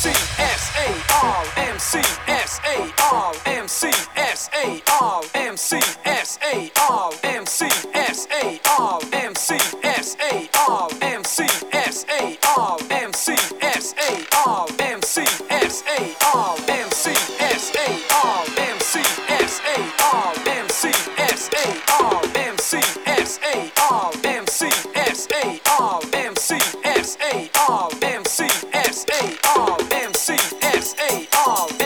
C S A R M C S A R M C S A R M C S A R M C S A R M C S A R M C S A R M C S A R M C S A R M C S A R M C S A R M C S A R M C S A R M C S A R M C S A R M C S A R M C S A R M C S A R.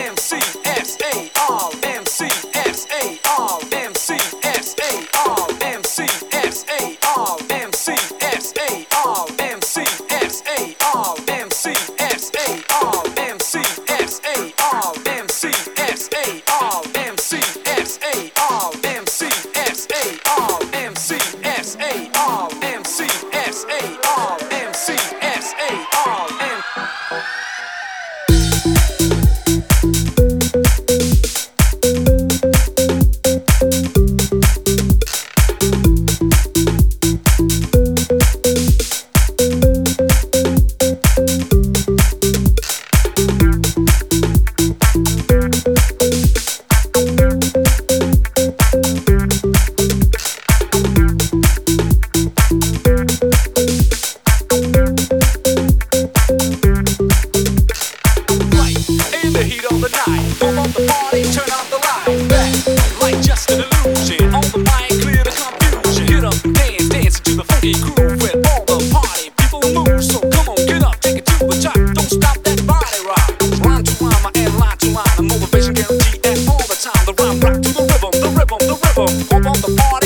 rhythm. Go on the party.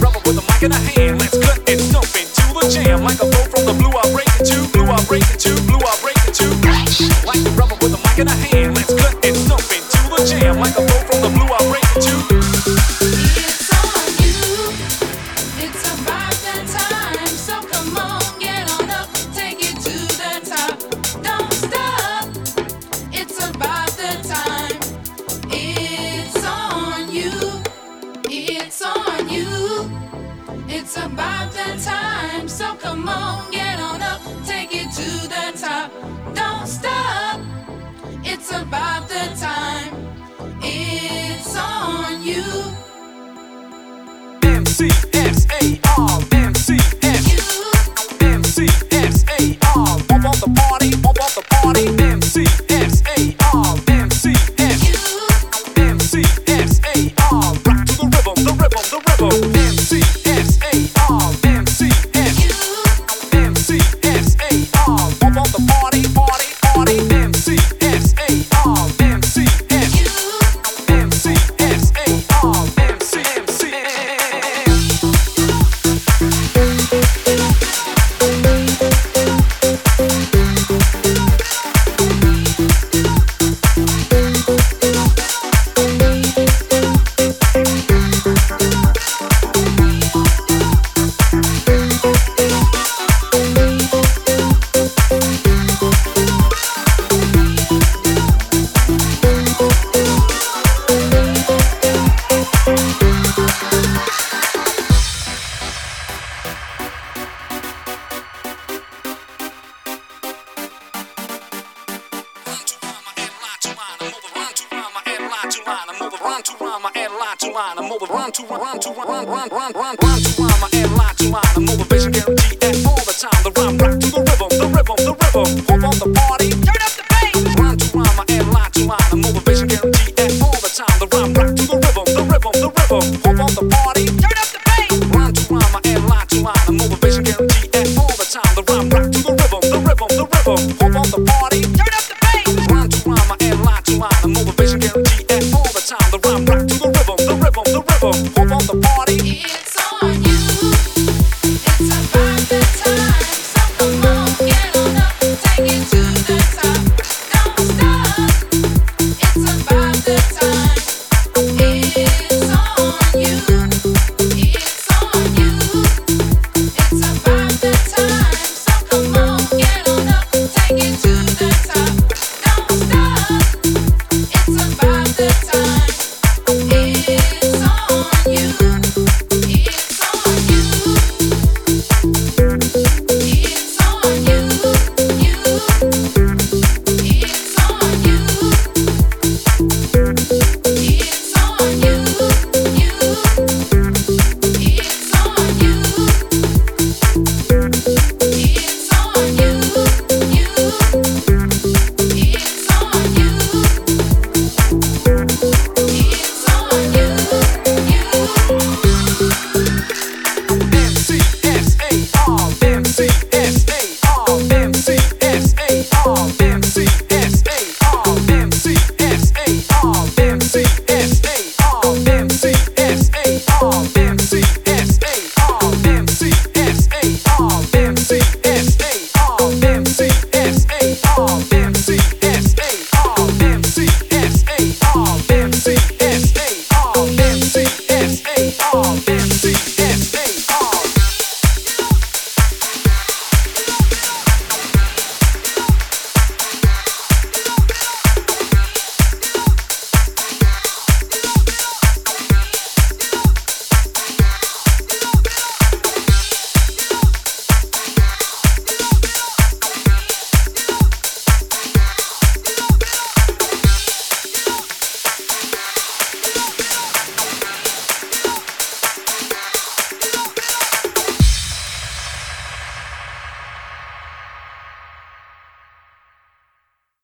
Rubber with a mic in a hand. Let's cut and dump into the jam. Like a bow from the blue, I break it to blue, I break it to blue, I break it on, get on up, take it to the top. Don't stop, it's about the time. It's on you. M C S A R M C. line. I'm over rhyme to rhyme. I add line to line. I'm over run, to run, to run, run. rhyme rhyme rhyme to rhyme. I add line to line. I'm motivation guaranteed at all the time. The rhyme rock to the rhythm, the rhythm, the rhythm. Hope on the party.